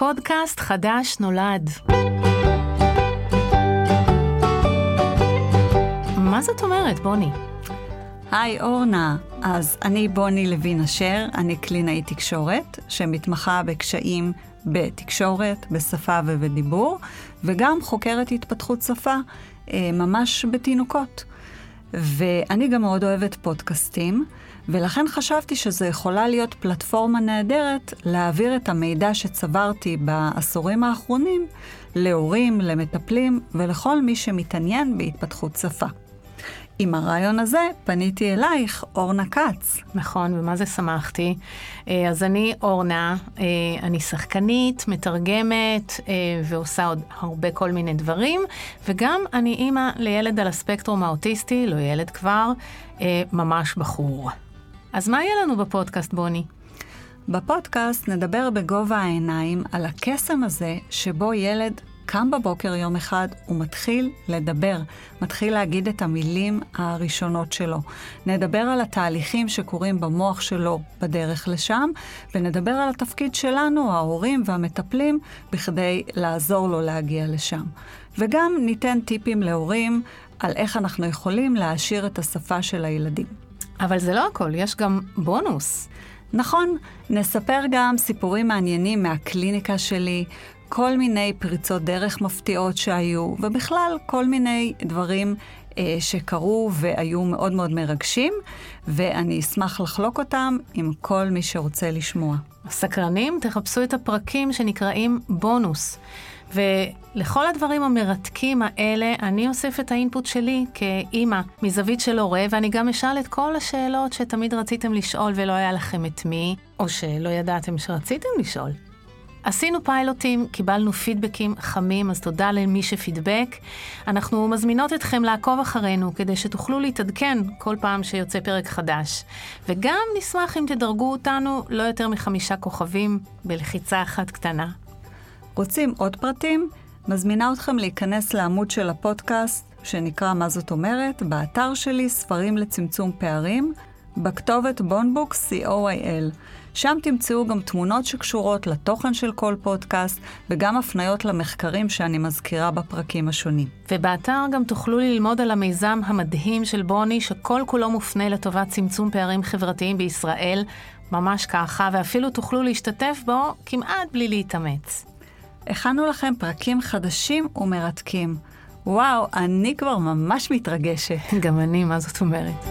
פודקאסט חדש נולד. מה זאת אומרת, בוני? היי אורנה, אז אני בוני לוין אשר, אני קלינאית תקשורת, שמתמחה בקשיים בתקשורת, בשפה ובדיבור, וגם חוקרת התפתחות שפה, אה, ממש בתינוקות. ואני גם מאוד אוהבת פודקאסטים, ולכן חשבתי שזו יכולה להיות פלטפורמה נהדרת להעביר את המידע שצברתי בעשורים האחרונים להורים, למטפלים ולכל מי שמתעניין בהתפתחות שפה. עם הרעיון הזה פניתי אלייך, אורנה כץ. נכון, ומה זה שמחתי. אה, אז אני אורנה, אה, אני שחקנית, מתרגמת אה, ועושה עוד הרבה כל מיני דברים, וגם אני אימא לילד על הספקטרום האוטיסטי, לא ילד כבר, ממש בחור. אז מה יהיה לנו בפודקאסט, בוני? בפודקאסט נדבר בגובה העיניים על הקסם הזה שבו ילד קם בבוקר יום אחד, הוא מתחיל לדבר, מתחיל להגיד את המילים הראשונות שלו. נדבר על התהליכים שקורים במוח שלו בדרך לשם, ונדבר על התפקיד שלנו, ההורים והמטפלים, בכדי לעזור לו להגיע לשם. וגם ניתן טיפים להורים על איך אנחנו יכולים להעשיר את השפה של הילדים. אבל זה לא הכל, יש גם בונוס. נכון, נספר גם סיפורים מעניינים מהקליניקה שלי, כל מיני פריצות דרך מפתיעות שהיו, ובכלל כל מיני דברים אה, שקרו והיו מאוד מאוד מרגשים, ואני אשמח לחלוק אותם עם כל מי שרוצה לשמוע. סקרנים, תחפשו את הפרקים שנקראים בונוס. ולכל הדברים המרתקים האלה, אני אוסיף את האינפוט שלי כאימא, מזווית של הורה, ואני גם אשאל את כל השאלות שתמיד רציתם לשאול ולא היה לכם את מי, או שלא ידעתם שרציתם לשאול. עשינו פיילוטים, קיבלנו פידבקים חמים, אז תודה למי שפידבק. אנחנו מזמינות אתכם לעקוב אחרינו כדי שתוכלו להתעדכן כל פעם שיוצא פרק חדש. וגם נשמח אם תדרגו אותנו לא יותר מחמישה כוכבים בלחיצה אחת קטנה. רוצים עוד פרטים? מזמינה אתכם להיכנס לעמוד של הפודקאסט שנקרא מה זאת אומרת, באתר שלי ספרים לצמצום פערים, בכתובת בונבוק co.il. שם תמצאו גם תמונות שקשורות לתוכן של כל פודקאסט, וגם הפניות למחקרים שאני מזכירה בפרקים השונים. ובאתר גם תוכלו ללמוד על המיזם המדהים של בוני, שכל כולו מופנה לטובת צמצום פערים חברתיים בישראל, ממש ככה, ואפילו תוכלו להשתתף בו כמעט בלי להתאמץ. הכנו לכם פרקים חדשים ומרתקים. וואו, אני כבר ממש מתרגשת. גם אני, מה זאת אומרת?